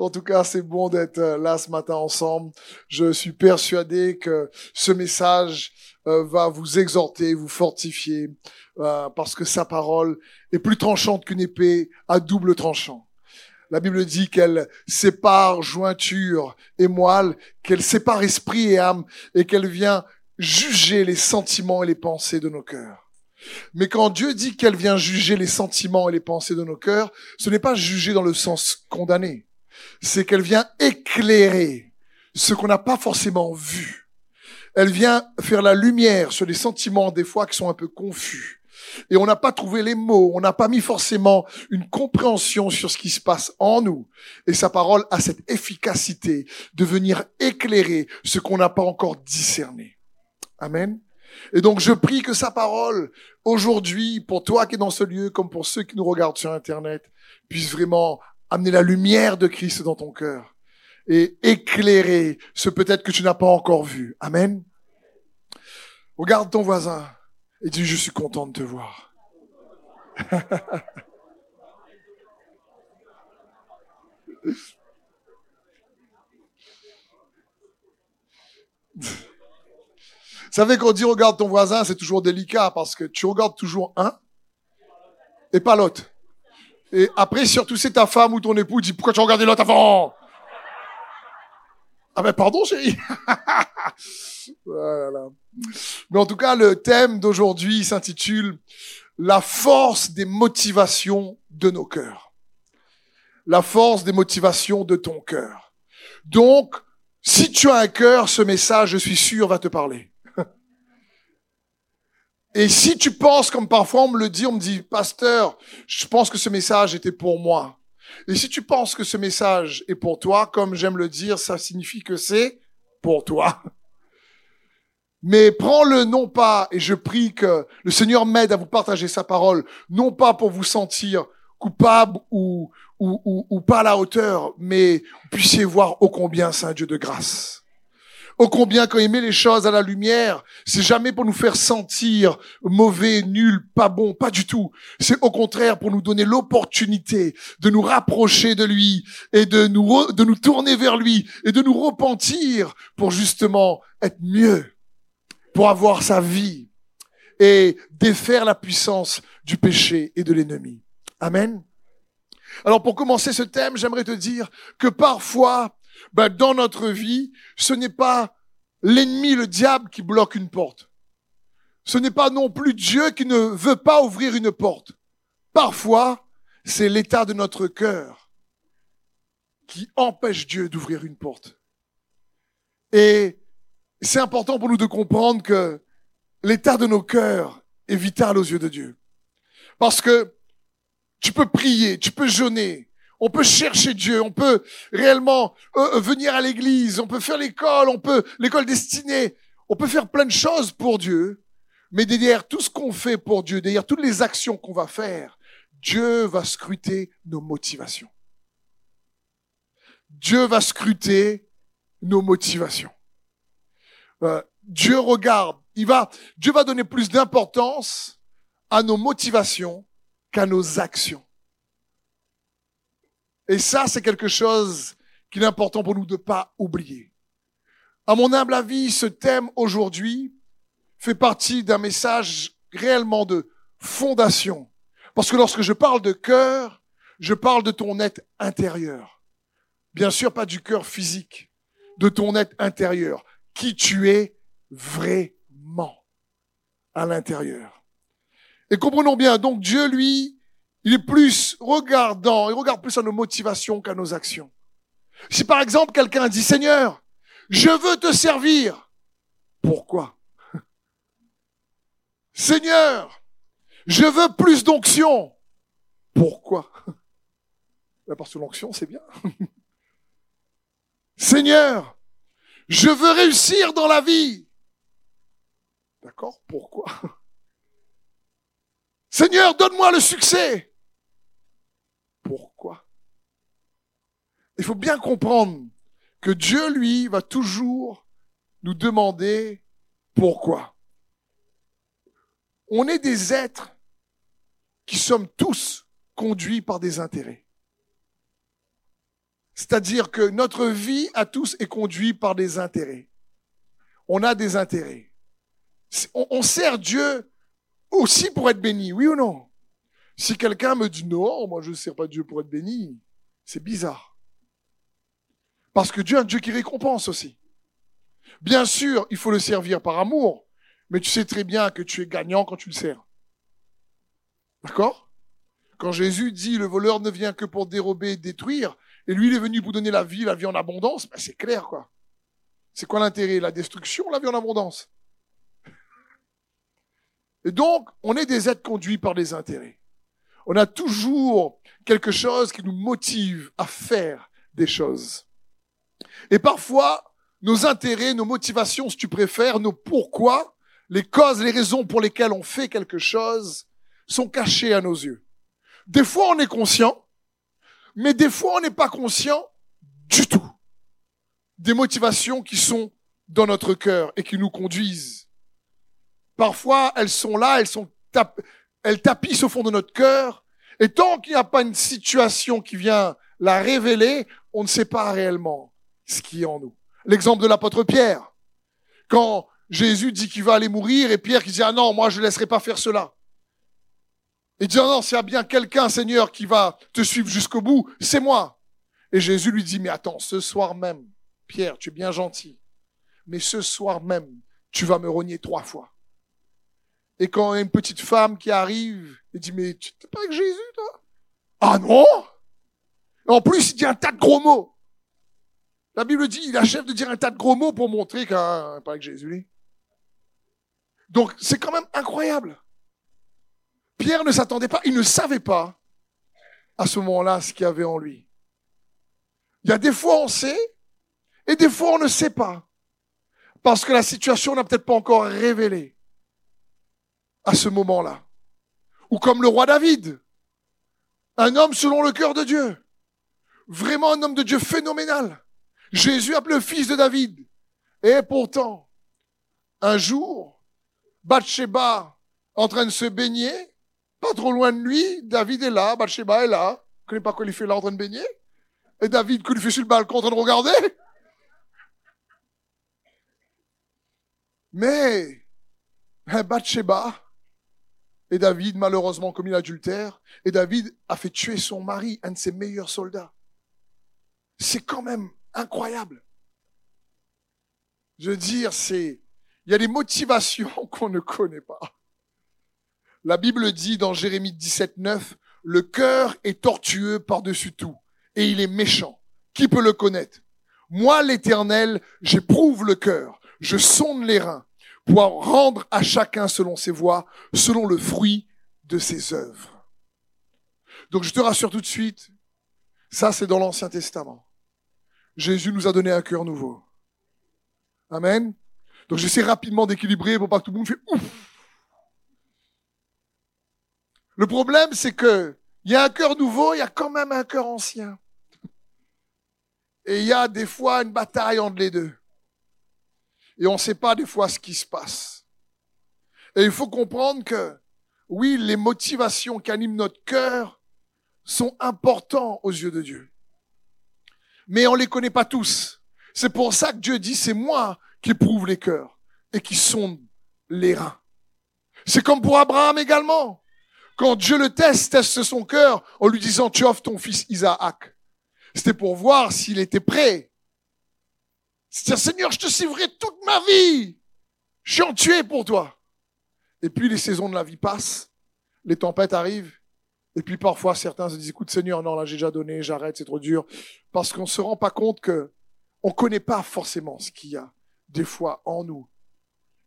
En tout cas, c'est bon d'être euh, là ce matin ensemble. Je suis persuadé que ce message euh, va vous exhorter, vous fortifier, euh, parce que sa parole est plus tranchante qu'une épée à double tranchant. La Bible dit qu'elle sépare jointure et moelle, qu'elle sépare esprit et âme, et qu'elle vient juger les sentiments et les pensées de nos cœurs. Mais quand Dieu dit qu'elle vient juger les sentiments et les pensées de nos cœurs, ce n'est pas juger dans le sens condamné. C'est qu'elle vient éclairer ce qu'on n'a pas forcément vu. Elle vient faire la lumière sur les sentiments des fois qui sont un peu confus. Et on n'a pas trouvé les mots, on n'a pas mis forcément une compréhension sur ce qui se passe en nous. Et sa parole a cette efficacité de venir éclairer ce qu'on n'a pas encore discerné. Amen. Et donc je prie que sa parole, aujourd'hui, pour toi qui es dans ce lieu, comme pour ceux qui nous regardent sur Internet, puisse vraiment amener la lumière de Christ dans ton cœur et éclairer ce peut-être que tu n'as pas encore vu. Amen. Regarde ton voisin et dis, je suis content de te voir. Vous savez, qu'on dit regarde ton voisin, c'est toujours délicat parce que tu regardes toujours un et pas l'autre. Et après, surtout, c'est ta femme ou ton époux dit pourquoi tu regardais l'autre avant? Ah ben pardon, chérie. voilà. Mais en tout cas, le thème d'aujourd'hui s'intitule La force des motivations de nos cœurs. La force des motivations de ton cœur. Donc, si tu as un cœur, ce message, je suis sûr, va te parler. Et si tu penses, comme parfois on me le dit, on me dit, pasteur, je pense que ce message était pour moi. Et si tu penses que ce message est pour toi, comme j'aime le dire, ça signifie que c'est pour toi. Mais prends-le non pas, et je prie que le Seigneur m'aide à vous partager sa parole, non pas pour vous sentir coupable ou, ou, ou, ou pas à la hauteur, mais puissiez voir ô combien c'est un Dieu de grâce. Ô combien quand il met les choses à la lumière, c'est jamais pour nous faire sentir mauvais, nul, pas bon, pas du tout. C'est au contraire pour nous donner l'opportunité de nous rapprocher de lui et de nous, de nous tourner vers lui et de nous repentir pour justement être mieux, pour avoir sa vie et défaire la puissance du péché et de l'ennemi. Amen. Alors pour commencer ce thème, j'aimerais te dire que parfois, ben, dans notre vie, ce n'est pas l'ennemi, le diable, qui bloque une porte. Ce n'est pas non plus Dieu qui ne veut pas ouvrir une porte. Parfois, c'est l'état de notre cœur qui empêche Dieu d'ouvrir une porte. Et c'est important pour nous de comprendre que l'état de nos cœurs est vital aux yeux de Dieu. Parce que tu peux prier, tu peux jeûner, on peut chercher Dieu, on peut réellement euh, euh, venir à l'église, on peut faire l'école, on peut l'école destinée, on peut faire plein de choses pour Dieu, mais derrière tout ce qu'on fait pour Dieu, derrière toutes les actions qu'on va faire, Dieu va scruter nos motivations. Dieu va scruter nos motivations. Euh, Dieu regarde, il va, Dieu va donner plus d'importance à nos motivations qu'à nos actions. Et ça, c'est quelque chose qu'il est important pour nous de ne pas oublier. À mon humble avis, ce thème aujourd'hui fait partie d'un message réellement de fondation. Parce que lorsque je parle de cœur, je parle de ton être intérieur. Bien sûr, pas du cœur physique, de ton être intérieur. Qui tu es vraiment à l'intérieur. Et comprenons bien, donc Dieu, lui, il est plus regardant, il regarde plus à nos motivations qu'à nos actions. Si par exemple quelqu'un dit, Seigneur, je veux te servir, pourquoi? Seigneur, je veux plus d'onction, pourquoi? Ben, Parce que l'onction, c'est bien. Seigneur, je veux réussir dans la vie. D'accord? Pourquoi? Seigneur, donne-moi le succès pourquoi? Il faut bien comprendre que Dieu, lui, va toujours nous demander pourquoi. On est des êtres qui sommes tous conduits par des intérêts. C'est-à-dire que notre vie à tous est conduite par des intérêts. On a des intérêts. On, sert Dieu aussi pour être béni, oui ou non? Si quelqu'un me dit non, moi je ne sers pas Dieu pour être béni, c'est bizarre. Parce que Dieu est un Dieu qui récompense aussi. Bien sûr, il faut le servir par amour, mais tu sais très bien que tu es gagnant quand tu le sers. D'accord? Quand Jésus dit le voleur ne vient que pour dérober et détruire, et lui il est venu pour donner la vie, la vie en abondance, ben c'est clair quoi. C'est quoi l'intérêt? La destruction, la vie en abondance Et donc, on est des êtres conduits par des intérêts. On a toujours quelque chose qui nous motive à faire des choses. Et parfois, nos intérêts, nos motivations, si tu préfères, nos pourquoi, les causes, les raisons pour lesquelles on fait quelque chose, sont cachés à nos yeux. Des fois, on est conscient, mais des fois, on n'est pas conscient du tout. Des motivations qui sont dans notre cœur et qui nous conduisent. Parfois, elles sont là, elles sont elles tapissent au fond de notre cœur. Et tant qu'il n'y a pas une situation qui vient la révéler, on ne sait pas réellement ce qui est en nous. L'exemple de l'apôtre Pierre. Quand Jésus dit qu'il va aller mourir et Pierre qui dit, ah non, moi je ne laisserai pas faire cela. Il dit, ah non, s'il y a bien quelqu'un, Seigneur, qui va te suivre jusqu'au bout, c'est moi. Et Jésus lui dit, mais attends, ce soir même, Pierre, tu es bien gentil, mais ce soir même, tu vas me rogner trois fois. Et quand une petite femme qui arrive, il dit, mais tu n'es pas avec Jésus, toi? Ah non? En plus, il dit un tas de gros mots. La Bible dit, il achève de dire un tas de gros mots pour montrer qu'il n'est pas avec Jésus. Donc, c'est quand même incroyable. Pierre ne s'attendait pas, il ne savait pas à ce moment-là ce qu'il y avait en lui. Il y a des fois on sait et des fois on ne sait pas. Parce que la situation n'a peut-être pas encore révélé à ce moment-là. Ou comme le roi David, un homme selon le cœur de Dieu, vraiment un homme de Dieu phénoménal. Jésus appelé le fils de David. Et pourtant, un jour, Bathsheba, en train de se baigner, pas trop loin de lui, David est là, Bathsheba est là. Vous connaissez pas quoi il fait là en train de baigner? Et David, qu'il fait sur le balcon en train de regarder Mais, Bathsheba, et David, malheureusement, commis l'adultère, et David a fait tuer son mari, un de ses meilleurs soldats. C'est quand même incroyable. Je veux dire, c'est, il y a des motivations qu'on ne connaît pas. La Bible dit dans Jérémie 17, 9, le cœur est tortueux par-dessus tout, et il est méchant. Qui peut le connaître? Moi, l'éternel, j'éprouve le cœur, je sonde les reins, pour rendre à chacun selon ses voies, selon le fruit de ses œuvres. Donc je te rassure tout de suite, ça c'est dans l'Ancien Testament. Jésus nous a donné un cœur nouveau. Amen. Donc j'essaie rapidement d'équilibrer pour pas que tout le monde fait ouf. Le problème, c'est que il y a un cœur nouveau, il y a quand même un cœur ancien. Et il y a des fois une bataille entre les deux. Et on ne sait pas des fois ce qui se passe. Et il faut comprendre que, oui, les motivations qui animent notre cœur sont importantes aux yeux de Dieu mais on les connaît pas tous. C'est pour ça que Dieu dit, c'est moi qui éprouve les cœurs et qui sonde les reins. C'est comme pour Abraham également. Quand Dieu le teste, teste son cœur en lui disant, tu offres ton fils Isaac. C'était pour voir s'il était prêt. C'est-à-dire, Seigneur, je te suivrai toute ma vie. Je suis en tué pour toi. Et puis les saisons de la vie passent, les tempêtes arrivent, et puis parfois, certains se disent, écoute Seigneur, non, là j'ai déjà donné, j'arrête, c'est trop dur. Parce qu'on ne se rend pas compte que on connaît pas forcément ce qu'il y a des fois en nous.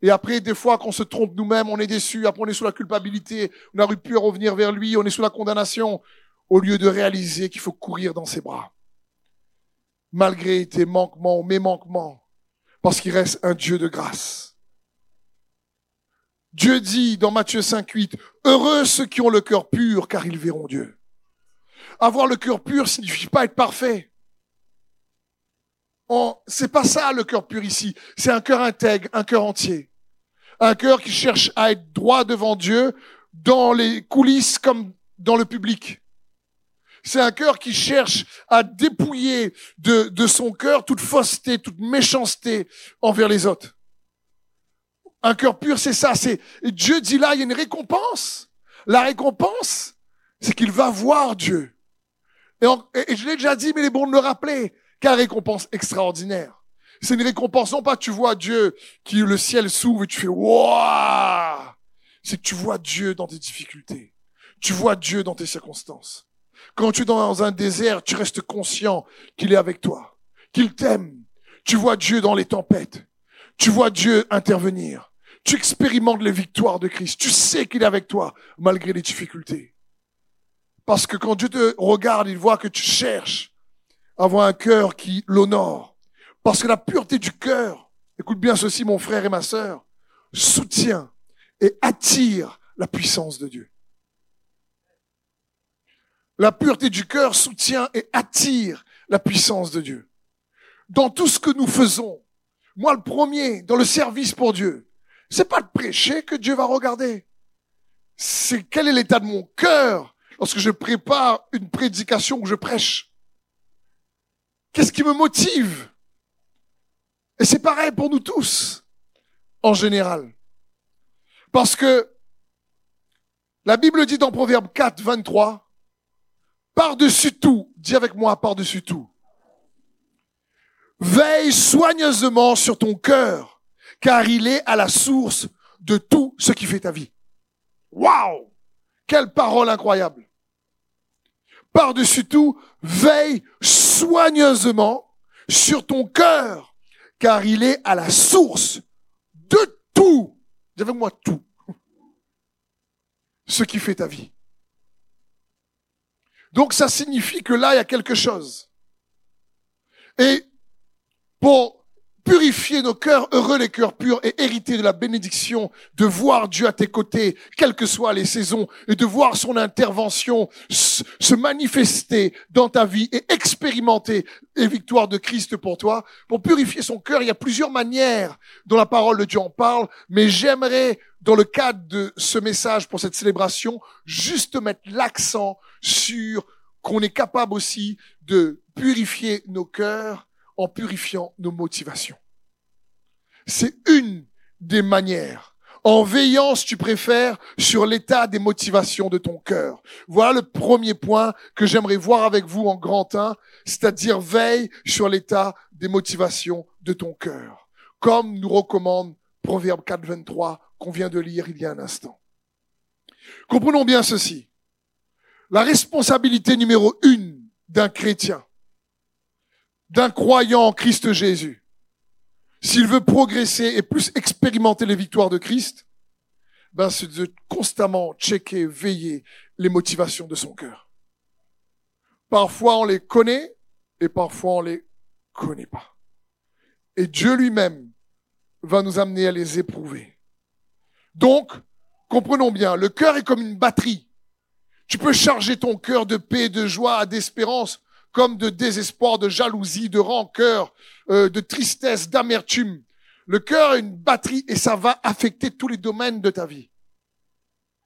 Et après, des fois, qu'on se trompe nous-mêmes, on est déçu, après on est sous la culpabilité, on plus à revenir vers lui, on est sous la condamnation, au lieu de réaliser qu'il faut courir dans ses bras. Malgré tes manquements ou mes manquements, parce qu'il reste un Dieu de grâce. Dieu dit dans Matthieu 5, 8, heureux ceux qui ont le cœur pur, car ils verront Dieu. Avoir le cœur pur signifie pas être parfait. C'est pas ça le cœur pur ici. C'est un cœur intègre, un cœur entier. Un cœur qui cherche à être droit devant Dieu, dans les coulisses comme dans le public. C'est un cœur qui cherche à dépouiller de, de son cœur toute fausseté, toute méchanceté envers les autres. Un cœur pur, c'est ça. C'est Dieu dit là, il y a une récompense. La récompense, c'est qu'il va voir Dieu. Et, je l'ai déjà dit, mais il est bon de le rappeler. Quelle récompense extraordinaire. C'est une récompense, non pas tu vois Dieu qui le ciel s'ouvre et tu fais waouh. C'est que tu vois Dieu dans tes difficultés. Tu vois Dieu dans tes circonstances. Quand tu es dans un désert, tu restes conscient qu'il est avec toi, qu'il t'aime. Tu vois Dieu dans les tempêtes. Tu vois Dieu intervenir. Tu expérimentes les victoires de Christ. Tu sais qu'il est avec toi malgré les difficultés. Parce que quand Dieu te regarde, il voit que tu cherches à avoir un cœur qui l'honore parce que la pureté du cœur, écoute bien ceci mon frère et ma sœur, soutient et attire la puissance de Dieu. La pureté du cœur soutient et attire la puissance de Dieu. Dans tout ce que nous faisons, moi le premier, dans le service pour Dieu, c'est pas de prêcher que Dieu va regarder. C'est quel est l'état de mon cœur lorsque je prépare une prédication ou je prêche. Qu'est-ce qui me motive? Et c'est pareil pour nous tous, en général. Parce que la Bible dit dans Proverbe 4, 23, par-dessus tout, dis avec moi par-dessus tout, veille soigneusement sur ton cœur, car il est à la source de tout ce qui fait ta vie. Waouh! Quelle parole incroyable! Par-dessus tout, veille soigneusement sur ton cœur, car il est à la source de tout. Dis avec moi tout. Ce qui fait ta vie. Donc ça signifie que là, il y a quelque chose. Et pour purifier nos cœurs, heureux les cœurs purs et hériter de la bénédiction de voir Dieu à tes côtés, quelles que soient les saisons, et de voir son intervention se manifester dans ta vie et expérimenter les victoires de Christ pour toi. Pour purifier son cœur, il y a plusieurs manières dont la parole de Dieu en parle, mais j'aimerais, dans le cadre de ce message pour cette célébration, juste mettre l'accent sur qu'on est capable aussi de purifier nos cœurs en purifiant nos motivations. C'est une des manières. En veillant, si tu préfères, sur l'état des motivations de ton cœur. Voilà le premier point que j'aimerais voir avec vous en grand 1, c'est-à-dire veille sur l'état des motivations de ton cœur. Comme nous recommande Proverbe 4, 23 qu'on vient de lire il y a un instant. Comprenons bien ceci. La responsabilité numéro une d'un chrétien, d'un croyant en Christ Jésus, s'il veut progresser et plus expérimenter les victoires de Christ, ben c'est de constamment checker, veiller les motivations de son cœur. Parfois on les connaît et parfois on les connaît pas. Et Dieu lui-même va nous amener à les éprouver. Donc, comprenons bien, le cœur est comme une batterie. Tu peux charger ton cœur de paix, de joie, d'espérance comme de désespoir, de jalousie, de rancœur, euh, de tristesse, d'amertume. Le cœur est une batterie et ça va affecter tous les domaines de ta vie.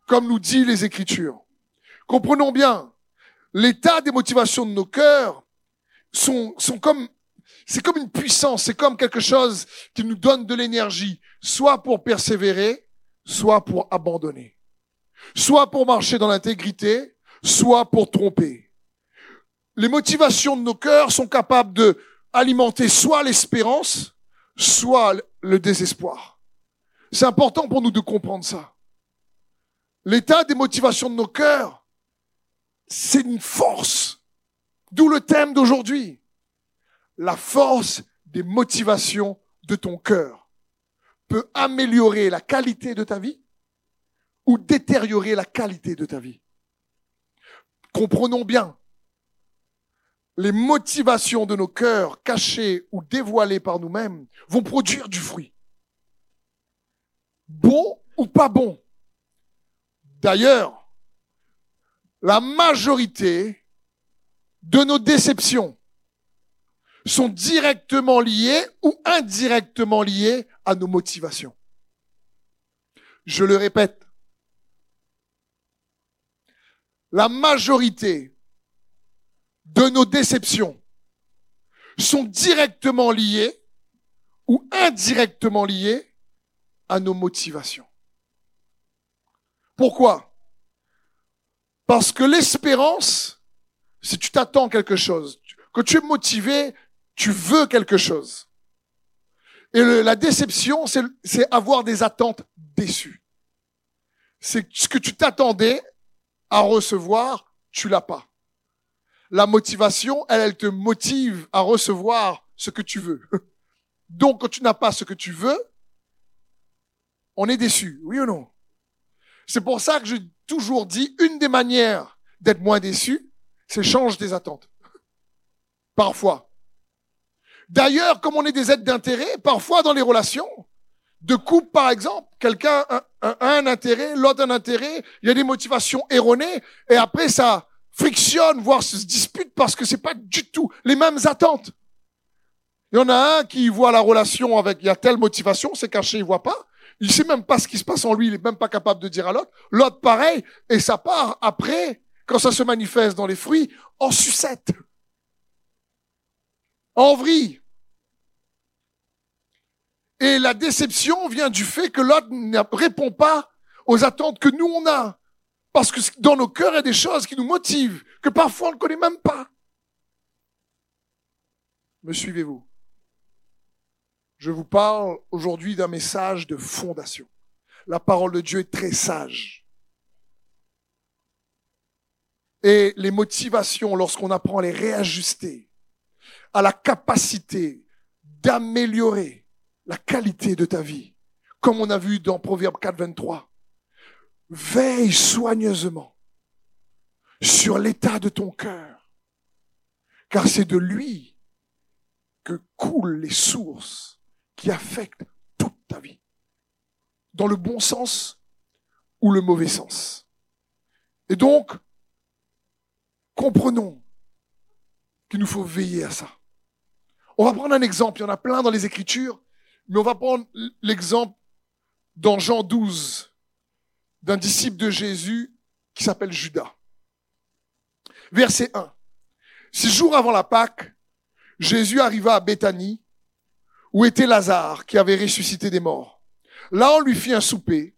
Comme nous dit les Écritures. Comprenons bien, l'état des motivations de nos cœurs sont, sont comme, c'est comme une puissance, c'est comme quelque chose qui nous donne de l'énergie, soit pour persévérer, soit pour abandonner. Soit pour marcher dans l'intégrité, soit pour tromper les motivations de nos cœurs sont capables de alimenter soit l'espérance, soit le désespoir. C'est important pour nous de comprendre ça. L'état des motivations de nos cœurs, c'est une force. D'où le thème d'aujourd'hui. La force des motivations de ton cœur peut améliorer la qualité de ta vie ou détériorer la qualité de ta vie. Comprenons bien, les motivations de nos cœurs cachées ou dévoilées par nous-mêmes vont produire du fruit. Bon ou pas bon. D'ailleurs, la majorité de nos déceptions sont directement liées ou indirectement liées à nos motivations. Je le répète. La majorité de nos déceptions sont directement liées ou indirectement liées à nos motivations. Pourquoi? Parce que l'espérance, si tu t'attends quelque chose, que tu es motivé, tu veux quelque chose. Et la déception, c'est avoir des attentes déçues. C'est ce que tu t'attendais à recevoir, tu l'as pas. La motivation, elle, elle te motive à recevoir ce que tu veux. Donc, quand tu n'as pas ce que tu veux, on est déçu, oui ou non? C'est pour ça que j'ai toujours dit, une des manières d'être moins déçu, c'est change tes attentes. Parfois. D'ailleurs, comme on est des aides d'intérêt, parfois dans les relations, de couple par exemple, quelqu'un a un, intérêt, l'autre un intérêt, il y a des motivations erronées, et après ça frictionne, voire se dispute parce que c'est pas du tout les mêmes attentes. Il y en a un qui voit la relation avec, il y a telle motivation, c'est caché, il voit pas. Il sait même pas ce qui se passe en lui, il est même pas capable de dire à l'autre. L'autre pareil, et ça part après, quand ça se manifeste dans les fruits, en sucette. En vrille. Et la déception vient du fait que l'autre ne répond pas aux attentes que nous on a. Parce que dans nos cœurs, il y a des choses qui nous motivent, que parfois on ne connaît même pas. Me suivez-vous? Je vous parle aujourd'hui d'un message de fondation. La parole de Dieu est très sage. Et les motivations, lorsqu'on apprend à les réajuster, à la capacité d'améliorer la qualité de ta vie, comme on a vu dans Proverbe 4, 23, veille soigneusement sur l'état de ton cœur, car c'est de lui que coulent les sources qui affectent toute ta vie, dans le bon sens ou le mauvais sens. Et donc, comprenons qu'il nous faut veiller à ça. On va prendre un exemple, il y en a plein dans les Écritures, mais on va prendre l'exemple dans Jean 12, d'un disciple de Jésus qui s'appelle Judas. Verset 1. Six jours avant la Pâque, Jésus arriva à Béthanie, où était Lazare, qui avait ressuscité des morts. Là, on lui fit un souper.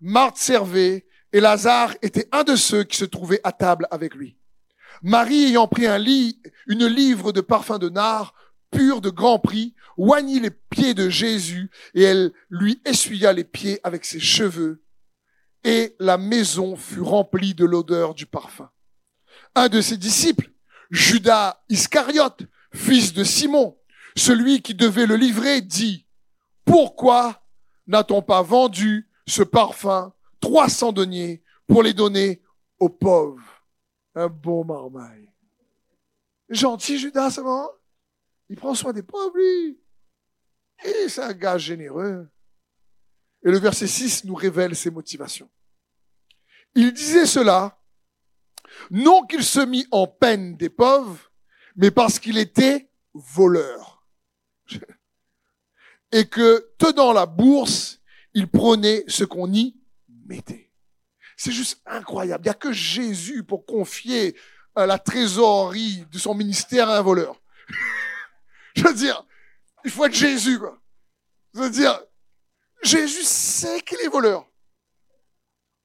Marthe servait, et Lazare était un de ceux qui se trouvaient à table avec lui. Marie, ayant pris un lit, une livre de parfum de nard, pur de grand prix, oignit les pieds de Jésus, et elle lui essuya les pieds avec ses cheveux et la maison fut remplie de l'odeur du parfum. Un de ses disciples, Judas Iscariote, fils de Simon, celui qui devait le livrer, dit, Pourquoi n'a-t-on pas vendu ce parfum 300 deniers pour les donner aux pauvres? Un bon marmaille. Gentil Judas, bon? Il prend soin des pauvres, lui. Et c'est un gars généreux. Et le verset 6 nous révèle ses motivations. Il disait cela, non qu'il se mit en peine des pauvres, mais parce qu'il était voleur. Et que, tenant la bourse, il prenait ce qu'on y mettait. C'est juste incroyable. Il n'y a que Jésus pour confier la trésorerie de son ministère à un voleur. Je veux dire, il faut être Jésus, quoi. Je veux dire, Jésus sait qu'il est voleur.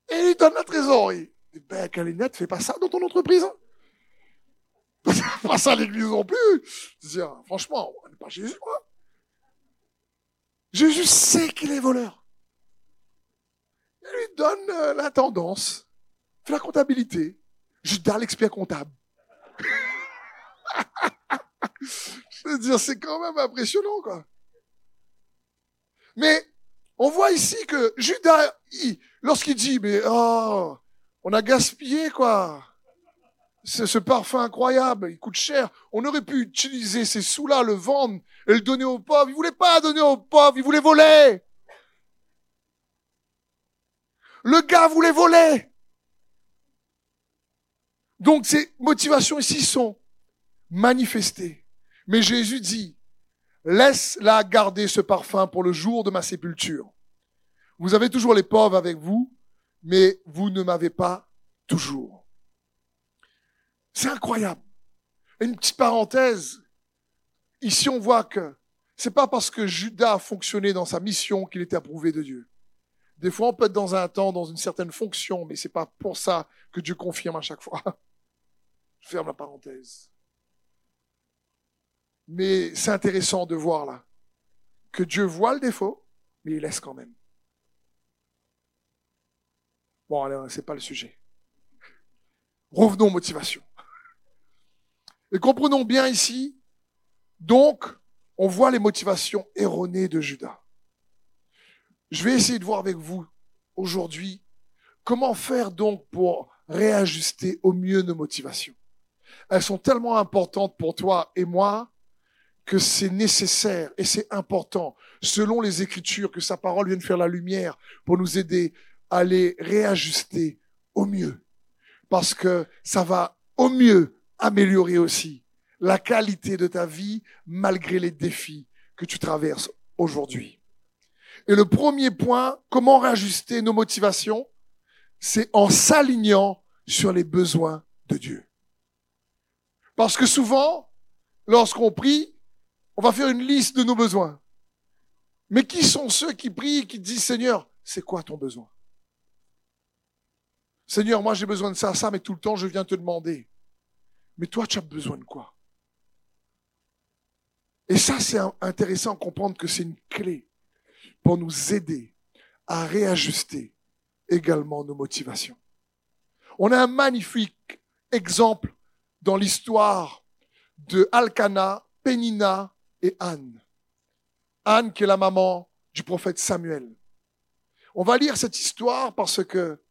Et il donne la trésorerie. Ben, Calinette, fais pas ça dans ton entreprise. Hein. pas ça à l'église non plus. Dire, franchement, on n'est pas Jésus, quoi. Jésus sait qu'il est voleur. Il lui donne euh, la tendance, fait la comptabilité. Judas l'expert comptable. Je veux dire, c'est quand même impressionnant, quoi. Mais on voit ici que Judas, lorsqu'il dit, mais oh, on a gaspillé quoi, ce, parfum incroyable, il coûte cher, on aurait pu utiliser ces sous-là, le vendre et le donner aux pauvres. Il voulait pas donner aux pauvres, il voulait voler. Le gars voulait voler. Donc ces motivations ici sont manifestées. Mais Jésus dit, Laisse-la garder ce parfum pour le jour de ma sépulture. Vous avez toujours les pauvres avec vous, mais vous ne m'avez pas toujours. C'est incroyable. Une petite parenthèse. Ici, on voit que c'est pas parce que Judas a fonctionné dans sa mission qu'il était approuvé de Dieu. Des fois, on peut être dans un temps, dans une certaine fonction, mais c'est pas pour ça que Dieu confirme à chaque fois. Je ferme la parenthèse. Mais c'est intéressant de voir là que Dieu voit le défaut, mais il laisse quand même. Bon, alors, c'est pas le sujet. Revenons aux motivations. Et comprenons bien ici, donc, on voit les motivations erronées de Judas. Je vais essayer de voir avec vous aujourd'hui comment faire donc pour réajuster au mieux nos motivations. Elles sont tellement importantes pour toi et moi que c'est nécessaire et c'est important, selon les Écritures, que sa parole vienne faire la lumière pour nous aider à les réajuster au mieux. Parce que ça va au mieux améliorer aussi la qualité de ta vie malgré les défis que tu traverses aujourd'hui. Et le premier point, comment réajuster nos motivations, c'est en s'alignant sur les besoins de Dieu. Parce que souvent, lorsqu'on prie, on va faire une liste de nos besoins. Mais qui sont ceux qui prient qui disent, Seigneur, c'est quoi ton besoin? Seigneur, moi j'ai besoin de ça, ça, mais tout le temps je viens te demander. Mais toi, tu as besoin de quoi? Et ça, c'est intéressant de comprendre que c'est une clé pour nous aider à réajuster également nos motivations. On a un magnifique exemple dans l'histoire de Alcana, Pénina Anne. Anne qui est la maman du prophète Samuel. On va lire cette histoire parce que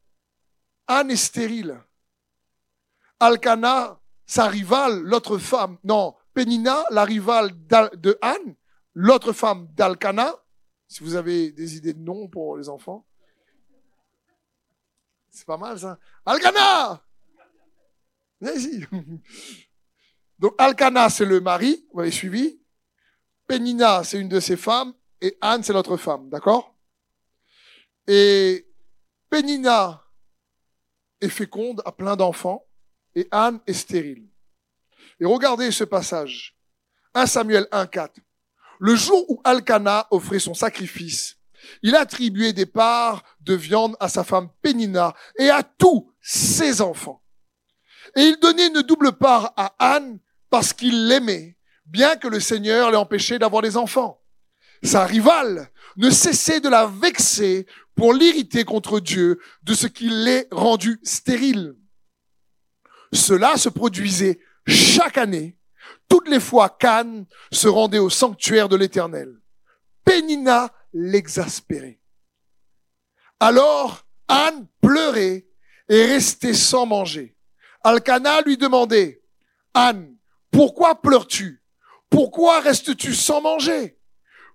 Anne est stérile. Alcana, sa rivale, l'autre femme, non, Pénina, la rivale de Anne, l'autre femme d'Alcana, si vous avez des idées de noms pour les enfants. C'est pas mal ça. Alcana Vas-y. Donc Alcana, c'est le mari, vous avez suivi. Pénina, c'est une de ses femmes. Et Anne, c'est l'autre femme, d'accord? Et Pénina est féconde, a plein d'enfants, et Anne est stérile. Et regardez ce passage. 1 Samuel 1,4. Le jour où Alcana offrait son sacrifice, il attribuait des parts de viande à sa femme Pénina et à tous ses enfants. Et il donnait une double part à Anne parce qu'il l'aimait, bien que le Seigneur l'ait empêché d'avoir des enfants. Sa rivale ne cessait de la vexer pour l'irriter contre Dieu de ce qu'il l'ait rendu stérile. Cela se produisait chaque année, toutes les fois qu'Anne se rendait au sanctuaire de l'Éternel. Pénina l'exaspérait. Alors Anne pleurait et restait sans manger. Alcana lui demandait, Anne, pourquoi pleures-tu? Pourquoi restes-tu sans manger?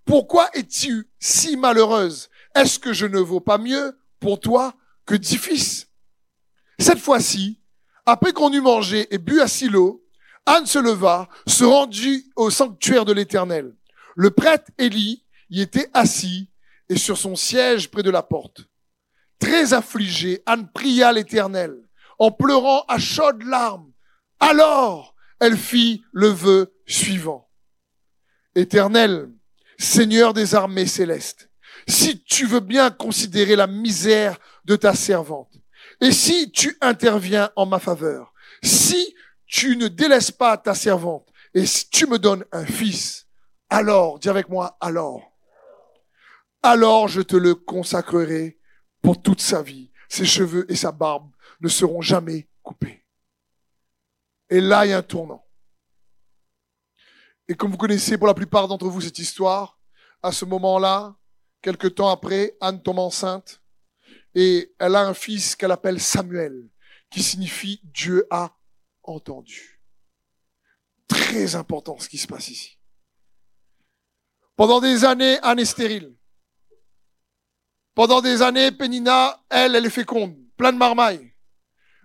Pourquoi es-tu si malheureuse? Est-ce que je ne vaux pas mieux pour toi que dix fils? Cette fois-ci, après qu'on eut mangé et bu à Silo, Anne se leva, se rendit au sanctuaire de l'Éternel. Le prêtre Élie y était assis et sur son siège près de la porte. Très affligée, Anne pria l'Éternel en pleurant à chaudes larmes. Alors, elle fit le vœu suivant. Éternel, Seigneur des armées célestes, si tu veux bien considérer la misère de ta servante, et si tu interviens en ma faveur, si tu ne délaisses pas ta servante, et si tu me donnes un fils, alors, dis avec moi, alors, alors je te le consacrerai pour toute sa vie. Ses cheveux et sa barbe ne seront jamais coupés. Et là, il y a un tournant. Et comme vous connaissez pour la plupart d'entre vous cette histoire, à ce moment-là, quelque temps après, Anne tombe enceinte et elle a un fils qu'elle appelle Samuel, qui signifie Dieu a entendu. Très important ce qui se passe ici. Pendant des années, Anne est stérile. Pendant des années, Pénina, elle, elle est féconde, plein de marmailles.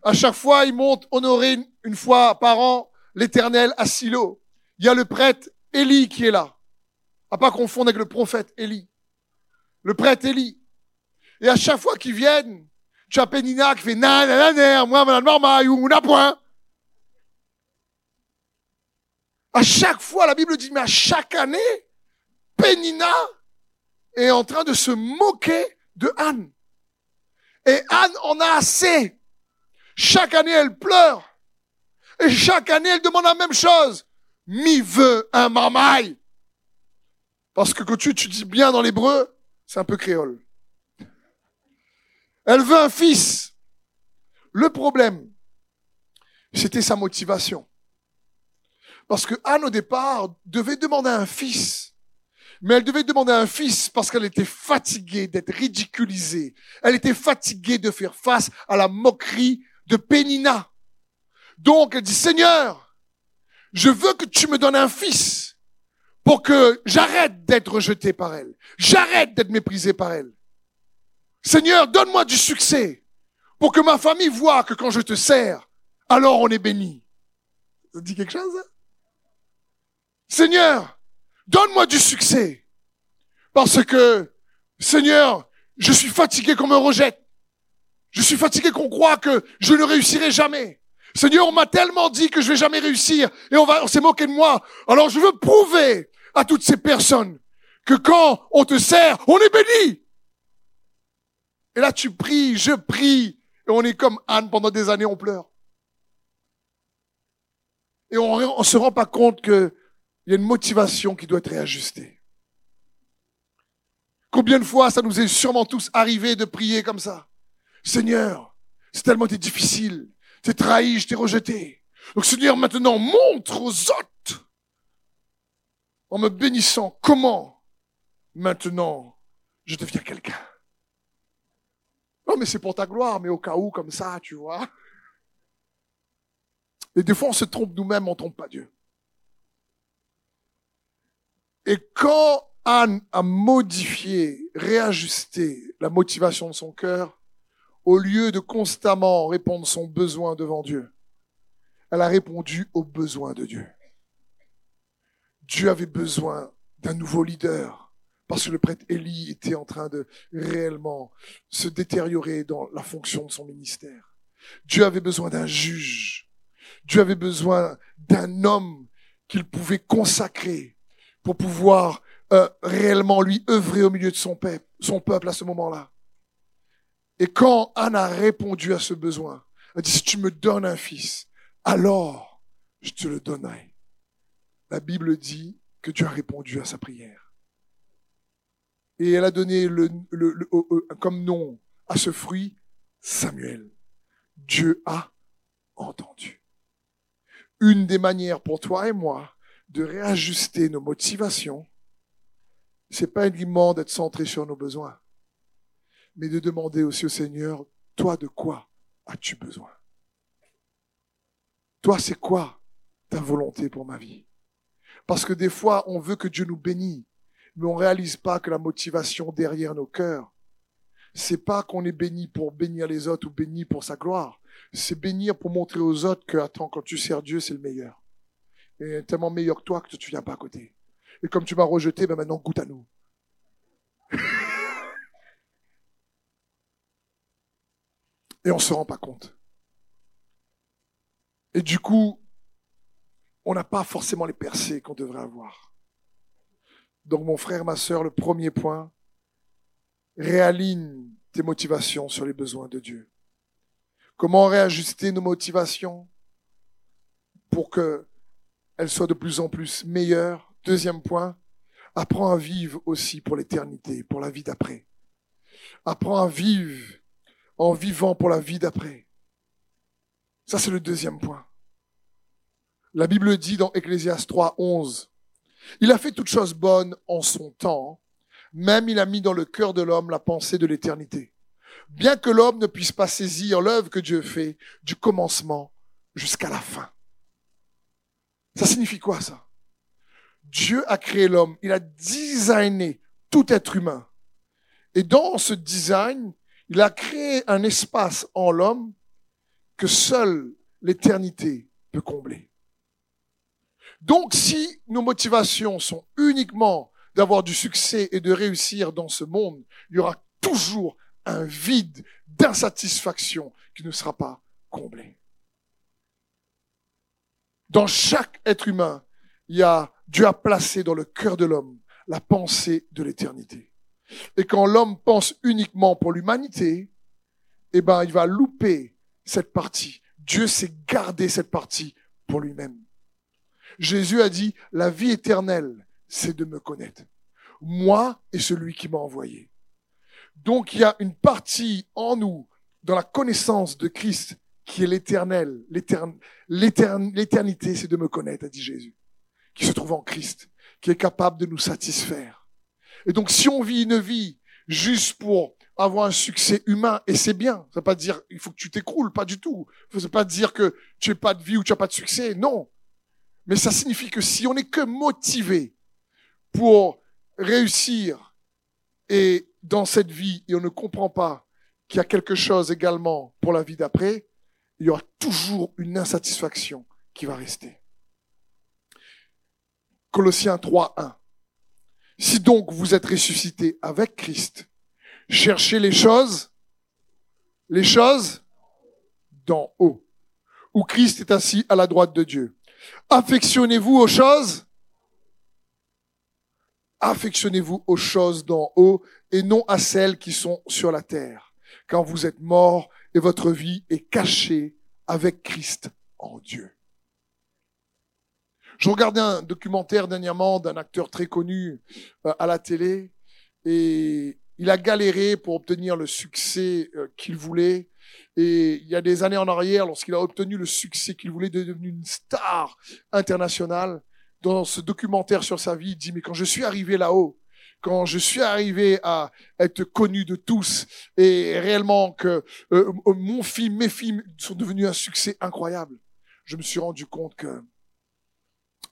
À chaque fois, il monte honorer une, fois par an l'éternel à Silo. Il y a le prêtre Élie qui est là. À pas confondre avec le prophète Élie. Le prêtre Élie. Et à chaque fois qu'ils viennent, tu as Pénina qui fait nan, moi, madame marmaille, ou n'a point. À chaque fois, la Bible dit, mais à chaque année, Pénina est en train de se moquer de Anne. Et Anne en a assez. Chaque année, elle pleure. Et chaque année, elle demande la même chose. Mi veut un mamaille. Parce que quand tu, tu dis bien dans l'hébreu, c'est un peu créole. Elle veut un fils. Le problème, c'était sa motivation. Parce que Anne, au départ, devait demander un fils. Mais elle devait demander un fils parce qu'elle était fatiguée d'être ridiculisée. Elle était fatiguée de faire face à la moquerie de Pénina. Donc elle dit, Seigneur, je veux que tu me donnes un fils pour que j'arrête d'être rejeté par elle. J'arrête d'être méprisé par elle. Seigneur, donne-moi du succès pour que ma famille voit que quand je te sers, alors on est béni. Ça dit quelque chose? Hein? Seigneur, donne-moi du succès. Parce que, Seigneur, je suis fatigué qu'on me rejette. Je suis fatigué qu'on croit que je ne réussirai jamais. Seigneur, on m'a tellement dit que je vais jamais réussir et on va, on s'est moqué de moi. Alors je veux prouver à toutes ces personnes que quand on te sert, on est béni. Et là, tu pries, je prie, et on est comme Anne pendant des années, on pleure. Et on ne se rend pas compte qu'il y a une motivation qui doit être réajustée. Combien de fois ça nous est sûrement tous arrivé de prier comme ça? Seigneur, c'est tellement difficile. T'es trahi, je t'ai rejeté. Donc Seigneur, maintenant, montre aux autres, en me bénissant, comment maintenant je deviens quelqu'un. Non, mais c'est pour ta gloire, mais au cas où, comme ça, tu vois. Et des fois, on se trompe nous-mêmes, on trompe pas Dieu. Et quand Anne a modifié, réajusté la motivation de son cœur, au lieu de constamment répondre son besoin devant Dieu, elle a répondu aux besoins de Dieu. Dieu avait besoin d'un nouveau leader parce que le prêtre Élie était en train de réellement se détériorer dans la fonction de son ministère. Dieu avait besoin d'un juge. Dieu avait besoin d'un homme qu'il pouvait consacrer pour pouvoir euh, réellement lui œuvrer au milieu de son peuple, son peuple à ce moment-là. Et quand Anne a répondu à ce besoin, elle dit, si tu me donnes un fils, alors je te le donnerai. La Bible dit que Dieu a répondu à sa prière. Et elle a donné le, comme nom à ce fruit Samuel. Dieu a entendu. Une des manières pour toi et moi de réajuster nos motivations, c'est pas uniquement d'être centré sur nos besoins mais de demander aussi au Seigneur, toi de quoi as-tu besoin? Toi, c'est quoi ta volonté pour ma vie? Parce que des fois, on veut que Dieu nous bénisse, mais on réalise pas que la motivation derrière nos cœurs, c'est pas qu'on est béni pour bénir les autres ou béni pour sa gloire. C'est bénir pour montrer aux autres que, attends, quand tu sers Dieu, c'est le meilleur. Et tellement meilleur que toi que tu viens pas à côté. Et comme tu m'as rejeté, ben maintenant goûte à nous. Et on ne se rend pas compte. Et du coup, on n'a pas forcément les percées qu'on devrait avoir. Donc mon frère, ma sœur, le premier point, réaligne tes motivations sur les besoins de Dieu. Comment réajuster nos motivations pour qu'elles soient de plus en plus meilleures? Deuxième point, apprends à vivre aussi pour l'éternité, pour la vie d'après. Apprends à vivre en vivant pour la vie d'après. Ça, c'est le deuxième point. La Bible dit dans Ecclésias 3, 11, Il a fait toutes choses bonnes en son temps, même il a mis dans le cœur de l'homme la pensée de l'éternité. Bien que l'homme ne puisse pas saisir l'œuvre que Dieu fait du commencement jusqu'à la fin. Ça signifie quoi ça? Dieu a créé l'homme, il a designé tout être humain. Et dans ce design, il a créé un espace en l'homme que seule l'éternité peut combler. Donc si nos motivations sont uniquement d'avoir du succès et de réussir dans ce monde, il y aura toujours un vide d'insatisfaction qui ne sera pas comblé. Dans chaque être humain, il a, Dieu a placé dans le cœur de l'homme la pensée de l'éternité. Et quand l'homme pense uniquement pour l'humanité, eh ben, il va louper cette partie. Dieu s'est gardé cette partie pour lui-même. Jésus a dit, la vie éternelle, c'est de me connaître. Moi et celui qui m'a envoyé. Donc il y a une partie en nous, dans la connaissance de Christ, qui est l'éternel. L'éternité, c'est de me connaître, a dit Jésus, qui se trouve en Christ, qui est capable de nous satisfaire. Et donc si on vit une vie juste pour avoir un succès humain, et c'est bien, ça veut pas dire il faut que tu t'écroules, pas du tout. Ça veut pas dire que tu n'as pas de vie ou tu n'as pas de succès, non. Mais ça signifie que si on n'est que motivé pour réussir et dans cette vie et on ne comprend pas qu'il y a quelque chose également pour la vie d'après, il y aura toujours une insatisfaction qui va rester. Colossiens 3, 1. Si donc vous êtes ressuscité avec Christ, cherchez les choses, les choses d'en haut, où Christ est assis à la droite de Dieu. Affectionnez-vous aux choses Affectionnez-vous aux choses d'en haut et non à celles qui sont sur la terre, quand vous êtes mort et votre vie est cachée avec Christ en Dieu. Je regardais un documentaire dernièrement d'un acteur très connu euh, à la télé et il a galéré pour obtenir le succès euh, qu'il voulait. Et il y a des années en arrière, lorsqu'il a obtenu le succès qu'il voulait, il est devenu une star internationale. Dans ce documentaire sur sa vie, il dit, mais quand je suis arrivé là-haut, quand je suis arrivé à être connu de tous et réellement que euh, mon film, mes films sont devenus un succès incroyable, je me suis rendu compte que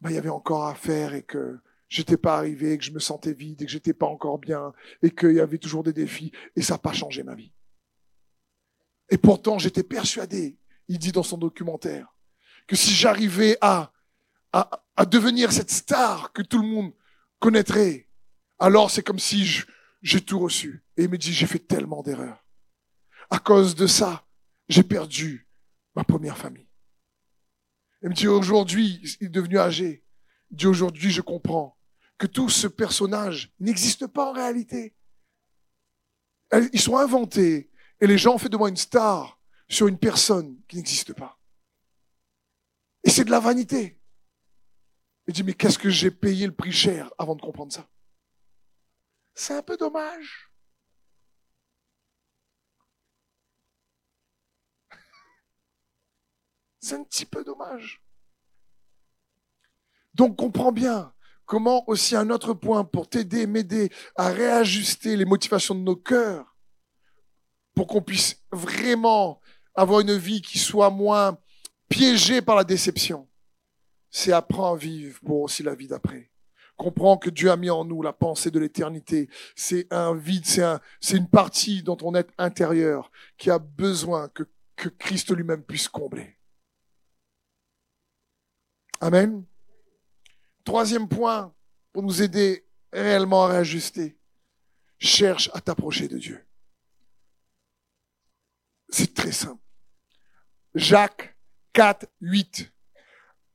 ben, il y avait encore à faire et que j'étais pas arrivé, que je me sentais vide et que j'étais pas encore bien et qu'il y avait toujours des défis et ça n'a pas changé ma vie. Et pourtant, j'étais persuadé, il dit dans son documentaire, que si j'arrivais à, à, à, devenir cette star que tout le monde connaîtrait, alors c'est comme si j'ai tout reçu. Et il me dit, j'ai fait tellement d'erreurs. À cause de ça, j'ai perdu ma première famille. Il me dit, aujourd'hui, il est devenu âgé. Il dit, aujourd'hui, je comprends que tout ce personnage n'existe pas en réalité. Ils sont inventés et les gens ont fait de moi une star sur une personne qui n'existe pas. Et c'est de la vanité. Il dit, mais qu'est-ce que j'ai payé le prix cher avant de comprendre ça? C'est un peu dommage. C'est un petit peu dommage. Donc comprends bien, Comment aussi un autre point pour t'aider, m'aider à réajuster les motivations de nos cœurs pour qu'on puisse vraiment avoir une vie qui soit moins piégée par la déception. C'est apprendre à vivre pour aussi la vie d'après. Comprends que Dieu a mis en nous la pensée de l'éternité. C'est un vide, c'est un, une partie dont on est intérieur qui a besoin que, que Christ lui-même puisse combler. Amen. Troisième point, pour nous aider réellement à réajuster, cherche à t'approcher de Dieu. C'est très simple. Jacques 4, 8.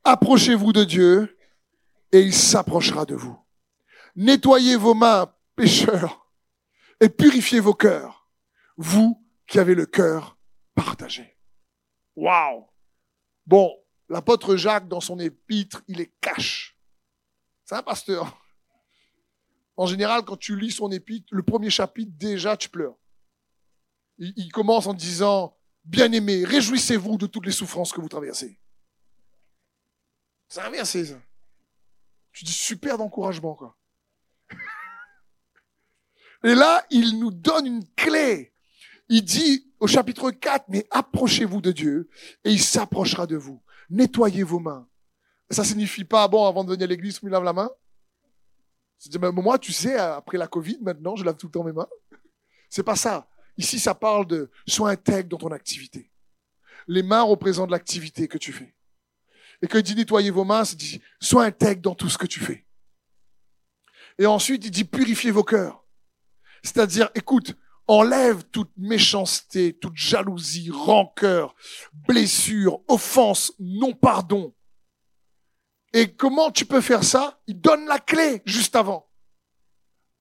Approchez-vous de Dieu et il s'approchera de vous. Nettoyez vos mains, pécheurs, et purifiez vos cœurs, vous qui avez le cœur partagé. Waouh! Bon, l'apôtre Jacques, dans son épître, il est cache. C'est un pasteur? En général, quand tu lis son épître, le premier chapitre, déjà, tu pleures. Il, commence en disant, bien-aimés, réjouissez-vous de toutes les souffrances que vous traversez. C'est un verset, ça. Tu dis super d'encouragement, quoi. Et là, il nous donne une clé. Il dit au chapitre 4, mais approchez-vous de Dieu et il s'approchera de vous. Nettoyez vos mains. Ça signifie pas, bon, avant de venir à l'église, je lave la main? C'est dire, moi, tu sais, après la Covid, maintenant, je lave tout le temps mes mains. C'est pas ça. Ici, ça parle de sois intègre dans ton activité. Les mains représentent l'activité que tu fais. Et quand il dit nettoyer vos mains, c'est dit sois intègre dans tout ce que tu fais. Et ensuite, il dit purifiez vos cœurs. C'est-à-dire, écoute, enlève toute méchanceté, toute jalousie, rancœur, blessure, offense, non-pardon Et comment tu peux faire ça? Il donne la clé juste avant.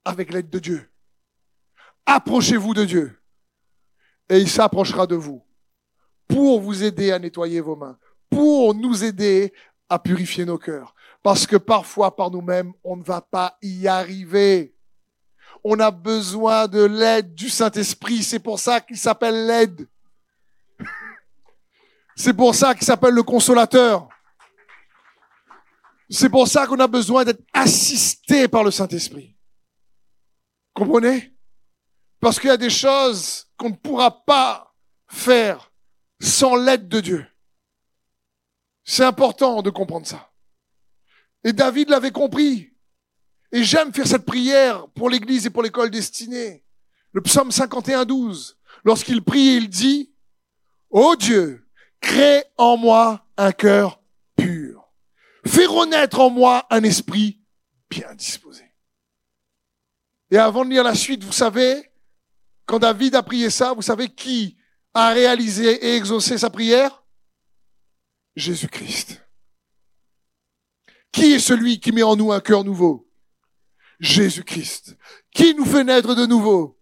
Avec l'aide de Dieu. Approchez-vous de Dieu. Et il s'approchera de vous. Pour vous aider à nettoyer vos mains. Pour nous aider à purifier nos cœurs. Parce que parfois, par nous-mêmes, on ne va pas y arriver. On a besoin de l'aide du Saint-Esprit. C'est pour ça qu'il s'appelle l'aide. C'est pour ça qu'il s'appelle le consolateur. C'est pour ça qu'on a besoin d'être assisté par le Saint-Esprit. Comprenez? Parce qu'il y a des choses qu'on ne pourra pas faire sans l'aide de Dieu. C'est important de comprendre ça. Et David l'avait compris. Et j'aime faire cette prière pour l'église et pour l'école destinée. Le psaume 51, 12. Lorsqu'il prie, il dit, Ô Dieu, crée en moi un cœur pur. Fais renaître en moi un esprit bien disposé. Et avant de lire la suite, vous savez, quand David a prié ça, vous savez qui a réalisé et exaucé sa prière? Jésus-Christ. Qui est celui qui met en nous un cœur nouveau? Jésus-Christ. Qui nous fait naître de nouveau?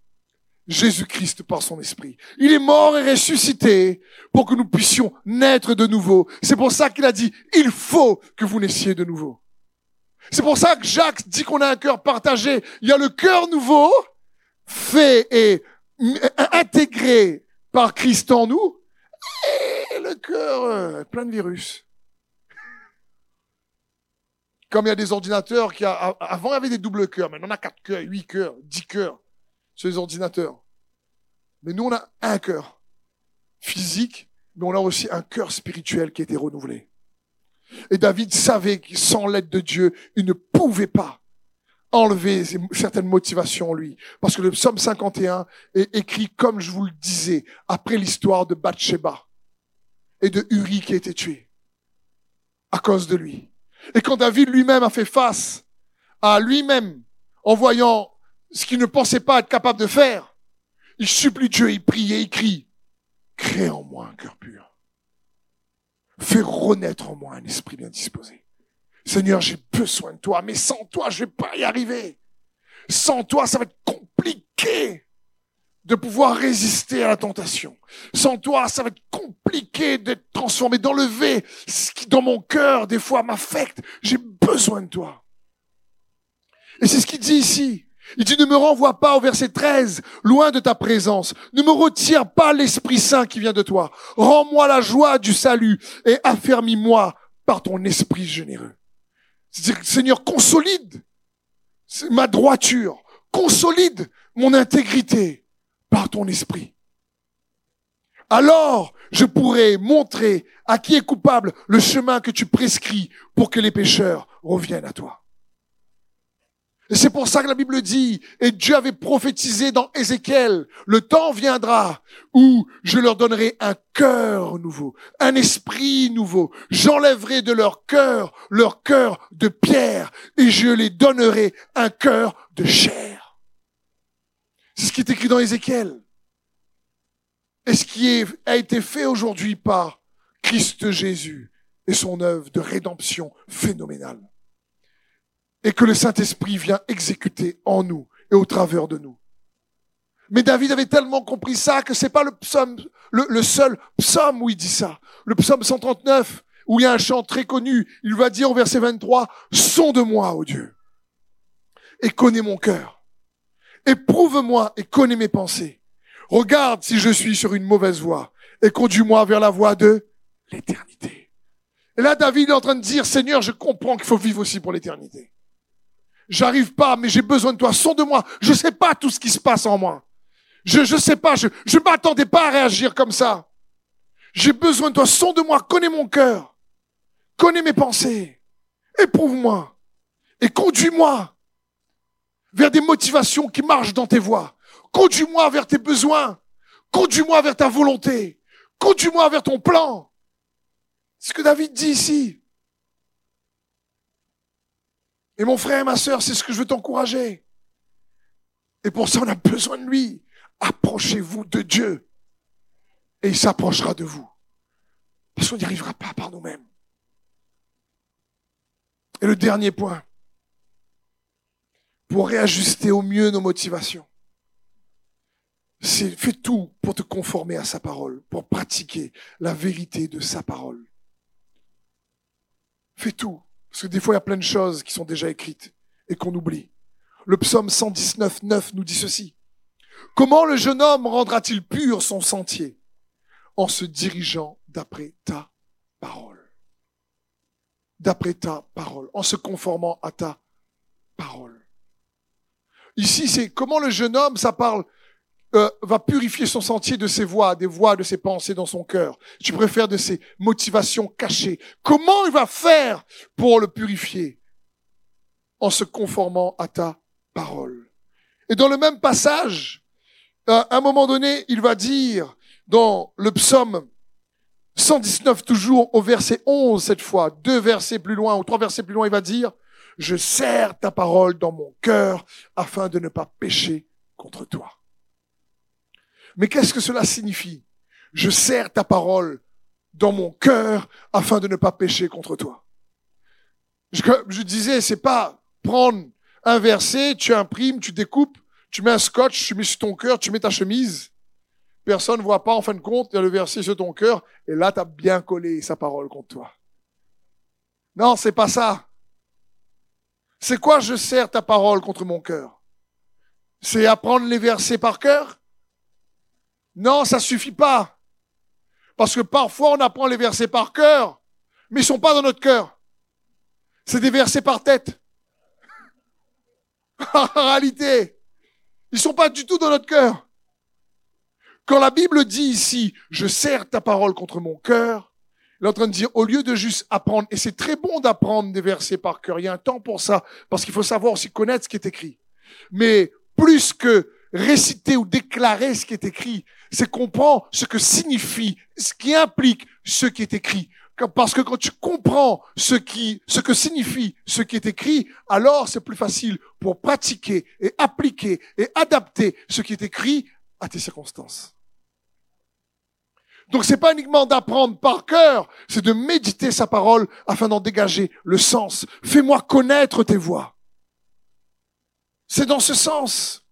Jésus-Christ par son esprit. Il est mort et ressuscité pour que nous puissions naître de nouveau. C'est pour ça qu'il a dit, il faut que vous naissiez de nouveau. C'est pour ça que Jacques dit qu'on a un cœur partagé. Il y a le cœur nouveau, fait et intégré par Christ en nous, et le cœur euh, plein de virus. Comme il y a des ordinateurs qui, avant, il y avait des doubles cœurs. Maintenant, on a quatre cœurs, huit cœurs, dix cœurs sur les ordinateurs. Mais nous, on a un cœur physique, mais on a aussi un cœur spirituel qui a été renouvelé. Et David savait que sans l'aide de Dieu, il ne pouvait pas enlever certaines motivations en lui. Parce que le psaume 51 est écrit, comme je vous le disais, après l'histoire de Bathsheba et de Uri qui a été tué à cause de lui. Et quand David lui-même a fait face à lui-même en voyant ce qu'il ne pensait pas être capable de faire, il supplie Dieu, il prie et il crie, crée en moi un cœur pur. Fais renaître en moi un esprit bien disposé. Seigneur, j'ai besoin de toi, mais sans toi, je vais pas y arriver. Sans toi, ça va être compliqué de pouvoir résister à la tentation. Sans toi, ça va être compliqué d'être transformé, d'enlever ce qui dans mon cœur, des fois, m'affecte. J'ai besoin de toi. Et c'est ce qu'il dit ici. Il dit, ne me renvoie pas au verset 13, loin de ta présence. Ne me retire pas l'Esprit Saint qui vient de toi. Rends-moi la joie du salut et affermis-moi par ton esprit généreux. C'est-à-dire, Seigneur, consolide ma droiture, consolide mon intégrité par ton esprit. Alors, je pourrai montrer à qui est coupable le chemin que tu prescris pour que les pécheurs reviennent à toi. Et c'est pour ça que la Bible dit, et Dieu avait prophétisé dans Ézéchiel, le temps viendra où je leur donnerai un cœur nouveau, un esprit nouveau. J'enlèverai de leur cœur leur cœur de pierre et je les donnerai un cœur de chair. C'est ce qui est écrit dans Ézéchiel. Et ce qui a été fait aujourd'hui par Christ Jésus et son œuvre de rédemption phénoménale? Et que le Saint-Esprit vient exécuter en nous et au travers de nous. Mais David avait tellement compris ça que c'est pas le psaume, le, seul psaume où il dit ça. Le psaume 139, où il y a un chant très connu, il va dire au verset 23, Sonde-moi, ô Dieu, et connais mon cœur. Éprouve-moi et connais mes pensées. Regarde si je suis sur une mauvaise voie et conduis-moi vers la voie de l'éternité. Et là, David est en train de dire, Seigneur, je comprends qu'il faut vivre aussi pour l'éternité. J'arrive pas, mais j'ai besoin de toi. Sonde-moi. Je sais pas tout ce qui se passe en moi. Je, je sais pas. Je, je m'attendais pas à réagir comme ça. J'ai besoin de toi. Sonde-moi. Connais mon cœur. Connais mes pensées. Éprouve-moi. Et conduis-moi vers des motivations qui marchent dans tes voies. Conduis-moi vers tes besoins. Conduis-moi vers ta volonté. Conduis-moi vers ton plan. C'est ce que David dit ici. Et mon frère et ma sœur, c'est ce que je veux t'encourager. Et pour ça, on a besoin de lui. Approchez-vous de Dieu. Et il s'approchera de vous. Parce qu'on n'y arrivera pas par nous-mêmes. Et le dernier point, pour réajuster au mieux nos motivations, fais tout pour te conformer à sa parole, pour pratiquer la vérité de sa parole. Fais tout. Parce que des fois, il y a plein de choses qui sont déjà écrites et qu'on oublie. Le psaume 119, 9 nous dit ceci. Comment le jeune homme rendra-t-il pur son sentier En se dirigeant d'après ta parole? D'après ta parole. En se conformant à ta parole. Ici, c'est comment le jeune homme, ça parle euh, va purifier son sentier de ses voix, des voix de ses pensées dans son cœur. Tu préfères de ses motivations cachées. Comment il va faire pour le purifier? En se conformant à ta parole. Et dans le même passage, euh, à un moment donné, il va dire dans le psaume 119 toujours au verset 11 cette fois, deux versets plus loin ou trois versets plus loin, il va dire, je serre ta parole dans mon cœur afin de ne pas pécher contre toi. Mais qu'est-ce que cela signifie? Je serre ta parole dans mon cœur afin de ne pas pécher contre toi. Je, disais, c'est pas prendre un verset, tu imprimes, tu découpes, tu mets un scotch, tu mets sur ton cœur, tu mets ta chemise. Personne ne voit pas, en fin de compte, il y a le verset sur ton cœur, et là, tu as bien collé sa parole contre toi. Non, c'est pas ça. C'est quoi je serre ta parole contre mon cœur? C'est apprendre les versets par cœur? Non, ça suffit pas. Parce que parfois on apprend les versets par cœur, mais ils sont pas dans notre cœur. C'est des versets par tête. en réalité, ils sont pas du tout dans notre cœur. Quand la Bible dit ici, je serre ta parole contre mon cœur, il est en train de dire, au lieu de juste apprendre, et c'est très bon d'apprendre des versets par cœur, il y a un temps pour ça, parce qu'il faut savoir aussi connaître ce qui est écrit. Mais plus que réciter ou déclarer ce qui est écrit, c'est comprendre ce que signifie, ce qui implique ce qui est écrit. Parce que quand tu comprends ce qui, ce que signifie ce qui est écrit, alors c'est plus facile pour pratiquer et appliquer et adapter ce qui est écrit à tes circonstances. Donc c'est pas uniquement d'apprendre par cœur, c'est de méditer sa parole afin d'en dégager le sens. Fais-moi connaître tes voix. C'est dans ce sens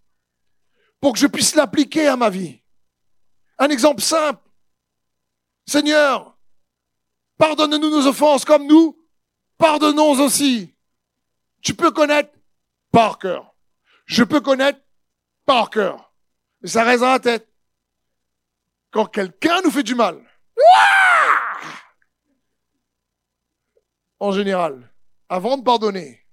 pour que je puisse l'appliquer à ma vie. Un exemple simple. Seigneur, pardonne-nous nos offenses comme nous pardonnons aussi. Tu peux connaître par cœur. Je peux connaître par cœur. Mais ça reste dans la tête. Quand quelqu'un nous fait du mal, en général, avant de pardonner,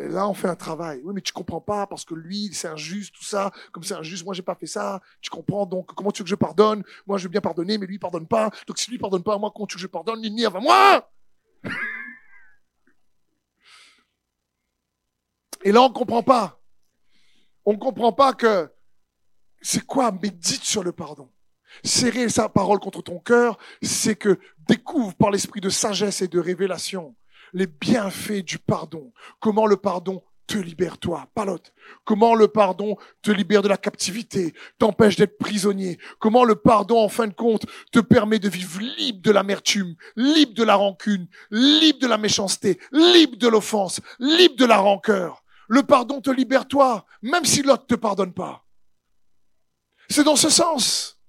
et là, on fait un travail. Oui, mais tu comprends pas parce que lui, c'est injuste, tout ça. Comme c'est injuste, moi, j'ai pas fait ça. Tu comprends? Donc comment tu veux que je pardonne? Moi, je veux bien pardonner, mais lui, il pardonne pas. Donc, si lui pardonne pas, moi, comment tu veux que je pardonne? Ni avant moi Et là, on comprend pas. On comprend pas que c'est quoi? Médite sur le pardon. Serrer sa parole contre ton cœur, c'est que découvre par l'esprit de sagesse et de révélation les bienfaits du pardon. Comment le pardon te libère toi, pas l'autre. Comment le pardon te libère de la captivité, t'empêche d'être prisonnier? Comment le pardon, en fin de compte, te permet de vivre libre de l'amertume, libre de la rancune, libre de la méchanceté, libre de l'offense, libre de la rancœur? Le pardon te libère toi, même si l'autre te pardonne pas. C'est dans ce sens.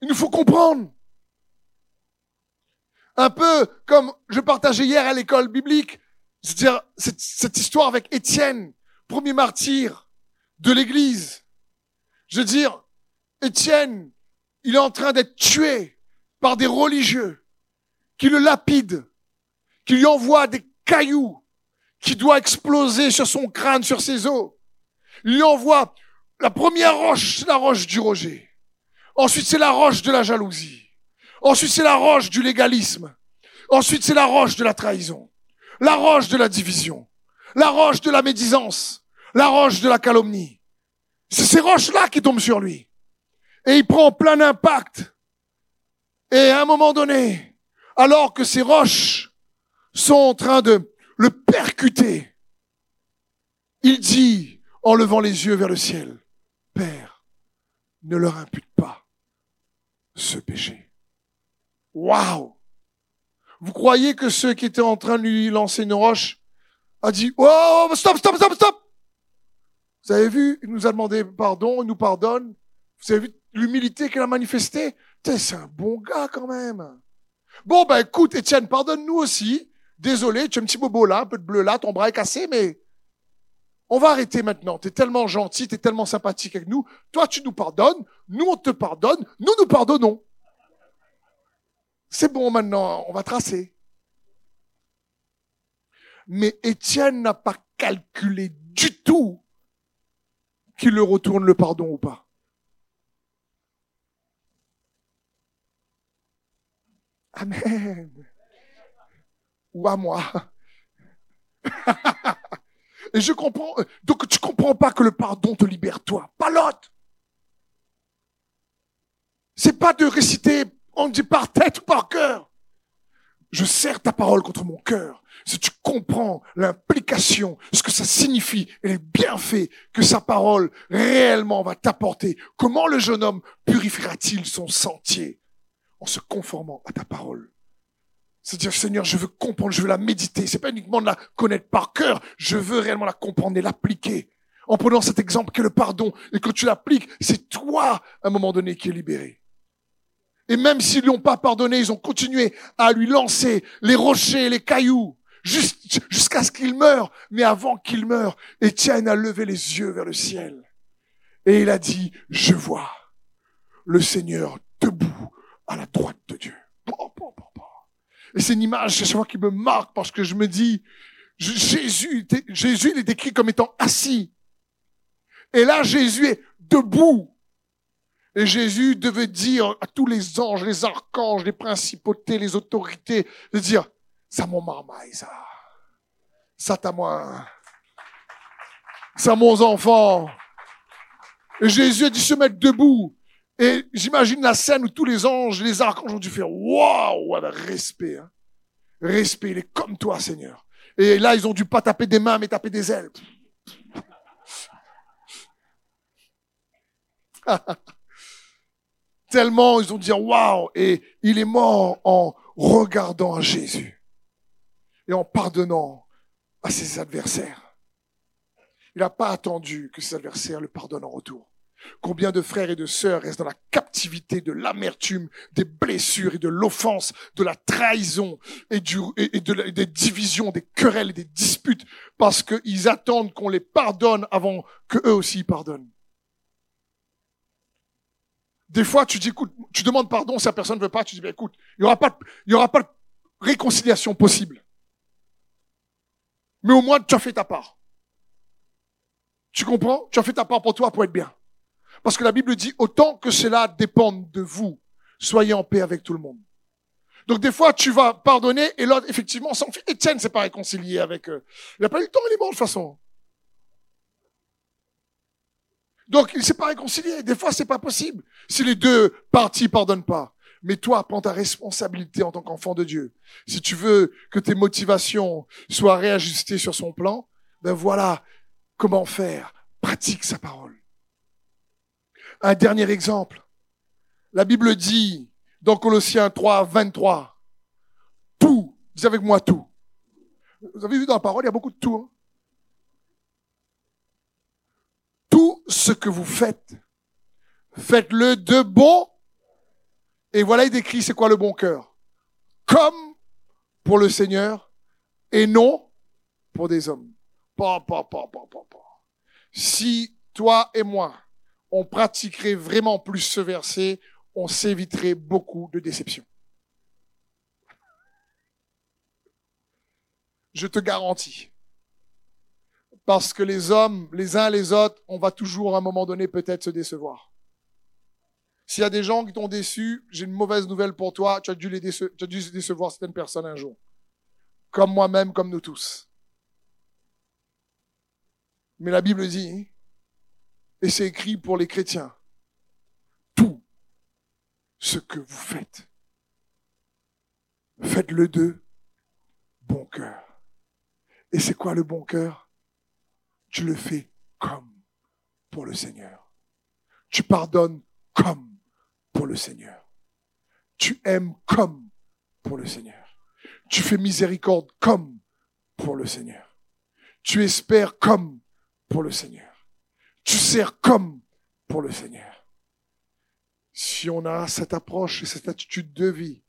Il nous faut comprendre. Un peu comme je partageais hier à l'école biblique, c'est-à-dire cette, histoire avec Étienne, premier martyr de l'Église. Je veux dire, Étienne, il est en train d'être tué par des religieux qui le lapident, qui lui envoient des cailloux qui doit exploser sur son crâne, sur ses os. Il lui envoie la première roche, c'est la roche du Roger. Ensuite, c'est la roche de la jalousie. Ensuite, c'est la roche du légalisme. Ensuite, c'est la roche de la trahison. La roche de la division. La roche de la médisance. La roche de la calomnie. C'est ces roches-là qui tombent sur lui. Et il prend plein impact. Et à un moment donné, alors que ces roches sont en train de le percuter, il dit, en levant les yeux vers le ciel, Père, ne leur impute pas ce péché. Waouh Vous croyez que ceux qui étaient en train de lui lancer une roche a dit, oh, stop, stop, stop, stop! Vous avez vu, il nous a demandé pardon, il nous pardonne. Vous avez vu l'humilité qu'il a manifestée? C'est un bon gars quand même. Bon, ben écoute, Étienne, pardonne-nous aussi. Désolé, tu as un petit bobo là, un peu de bleu là, ton bras est cassé, mais on va arrêter maintenant. Tu es tellement gentil, tu es tellement sympathique avec nous. Toi, tu nous pardonnes, nous, on te pardonne, nous, nous pardonnons. C'est bon maintenant, on va tracer. Mais Étienne n'a pas calculé du tout qu'il le retourne le pardon ou pas. Amen. Ou à moi. Et je comprends. Donc tu comprends pas que le pardon te libère toi, pas l'autre. C'est pas de réciter, on dit par tête ou par cœur. Je serre ta parole contre mon cœur. Si tu comprends l'implication, ce que ça signifie et les bienfaits que sa parole réellement va t'apporter, comment le jeune homme purifiera-t-il son sentier en se conformant à ta parole? C'est-à-dire, Seigneur, je veux comprendre, je veux la méditer. C'est pas uniquement de la connaître par cœur. Je veux réellement la comprendre et l'appliquer. En prenant cet exemple qu'est le pardon. Et quand tu l'appliques, c'est toi, à un moment donné, qui est libéré. Et même s'ils lui ont pas pardonné, ils ont continué à lui lancer les rochers, les cailloux, jusqu'à ce qu'il meure. Mais avant qu'il meure, Étienne a levé les yeux vers le ciel. Et il a dit, je vois le Seigneur debout à la droite de Dieu. Et c'est une image chaque fois qui me marque parce que je me dis, Jésus, Jésus, il est décrit comme étant assis. Et là, Jésus est debout. Et Jésus devait dire à tous les anges, les archanges, les principautés, les autorités, de dire, ça mon marmaille, ça. Ça t'a moi. Ça mon enfant. Et Jésus a dit se mettre debout. Et j'imagine la scène où tous les anges, les archanges ont dû faire waouh, respect. Hein. Respect, il est comme toi, Seigneur. Et là, ils ont dû pas taper des mains, mais taper des ailes. Tellement ils ont dit waouh, et il est mort en regardant à Jésus et en pardonnant à ses adversaires. Il n'a pas attendu que ses adversaires le pardonnent en retour. Combien de frères et de sœurs restent dans la captivité de l'amertume, des blessures et de l'offense, de la trahison et, du, et, de des divisions, des querelles et des disputes parce qu'ils attendent qu'on les pardonne avant que eux aussi pardonnent. Des fois, tu dis, écoute, tu demandes pardon, si la personne ne veut pas, tu dis, ben, écoute, il n'y aura pas, y aura pas de réconciliation possible. Mais au moins, tu as fait ta part. Tu comprends? Tu as fait ta part pour toi pour être bien. Parce que la Bible dit, autant que cela dépende de vous, soyez en paix avec tout le monde. Donc des fois, tu vas pardonner et l'autre, effectivement, s'en fait. Étienne s'est pas réconcilié avec eux. Il n'a pas eu le temps, il est mort de toute façon. Donc il s'est pas réconcilié. Des fois, c'est pas possible. Si les deux parties pardonnent pas. Mais toi, prends ta responsabilité en tant qu'enfant de Dieu. Si tu veux que tes motivations soient réajustées sur son plan, ben voilà comment faire. Pratique sa parole. Un dernier exemple. La Bible dit dans Colossiens 3, 23, tout, dis avec moi tout. Vous avez vu dans la parole, il y a beaucoup de tout. Hein. tout ce que vous faites, faites-le de bon. Et voilà, il décrit c'est quoi le bon cœur. Comme pour le Seigneur et non pour des hommes. Si toi et moi, on pratiquerait vraiment plus ce verset, on s'éviterait beaucoup de déceptions. Je te garantis. Parce que les hommes, les uns les autres, on va toujours à un moment donné peut-être se décevoir. S'il y a des gens qui t'ont déçu, j'ai une mauvaise nouvelle pour toi, tu as dû les tu as dû décevoir certaines personnes un jour. Comme moi-même, comme nous tous. Mais la Bible dit, et c'est écrit pour les chrétiens. Tout ce que vous faites, faites-le de bon cœur. Et c'est quoi le bon cœur? Tu le fais comme pour le Seigneur. Tu pardonnes comme pour le Seigneur. Tu aimes comme pour le Seigneur. Tu fais miséricorde comme pour le Seigneur. Tu espères comme pour le Seigneur. Tu sers comme pour le Seigneur. Si on a cette approche et cette attitude de vie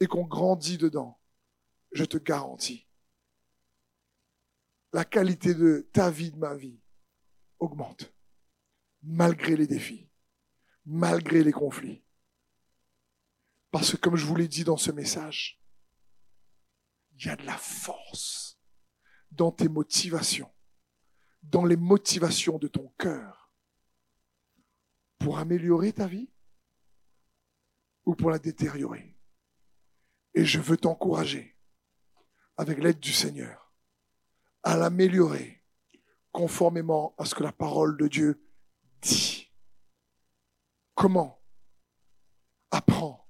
et qu'on grandit dedans, je te garantis, la qualité de ta vie, de ma vie, augmente, malgré les défis, malgré les conflits. Parce que comme je vous l'ai dit dans ce message, il y a de la force dans tes motivations, dans les motivations de ton cœur, pour améliorer ta vie ou pour la détériorer. Et je veux t'encourager, avec l'aide du Seigneur, à l'améliorer conformément à ce que la parole de Dieu dit. Comment Apprends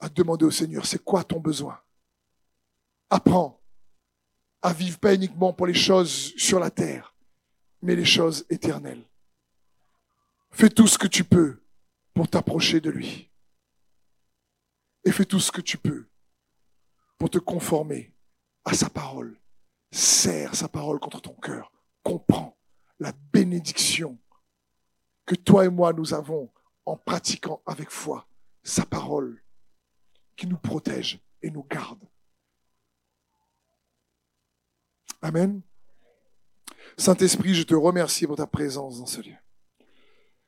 à demander au Seigneur, c'est quoi ton besoin? Apprends à vivre pas uniquement pour les choses sur la terre, mais les choses éternelles. Fais tout ce que tu peux pour t'approcher de lui. Et fais tout ce que tu peux pour te conformer à sa parole. Serre sa parole contre ton cœur. Comprends la bénédiction que toi et moi nous avons en pratiquant avec foi sa parole qui nous protège et nous garde. Amen. Saint-Esprit, je te remercie pour ta présence dans ce lieu.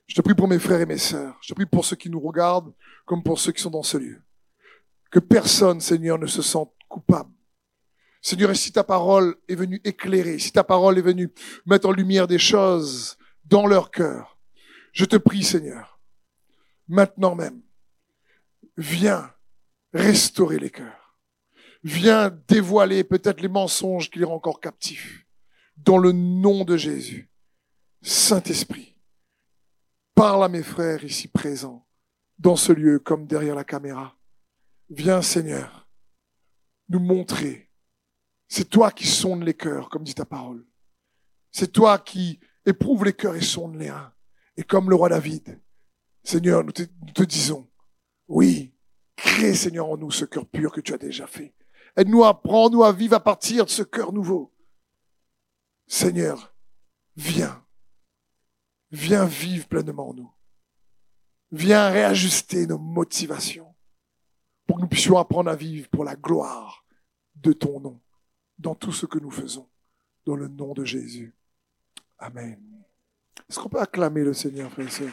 Je te prie pour mes frères et mes sœurs. Je te prie pour ceux qui nous regardent comme pour ceux qui sont dans ce lieu. Que personne, Seigneur, ne se sente coupable. Seigneur, si ta parole est venue éclairer, si ta parole est venue mettre en lumière des choses dans leur cœur, je te prie, Seigneur, maintenant même, viens restaurer les cœurs. Viens dévoiler peut-être les mensonges qui les rendent encore captifs. Dans le nom de Jésus. Saint-Esprit, parle à mes frères ici présents, dans ce lieu comme derrière la caméra. Viens, Seigneur, nous montrer. C'est toi qui sondes les cœurs, comme dit ta parole. C'est toi qui éprouves les cœurs et sondes les reins. Et comme le roi David, Seigneur, nous te disons, oui, crée, Seigneur, en nous ce cœur pur que tu as déjà fait. Aide-nous, apprends-nous à vivre à partir de ce cœur nouveau. Seigneur, viens. Viens vivre pleinement en nous. Viens réajuster nos motivations pour que nous puissions apprendre à vivre pour la gloire de ton nom dans tout ce que nous faisons. Dans le nom de Jésus. Amen. Est-ce qu'on peut acclamer le Seigneur, frère et sœur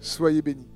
Soyez bénis.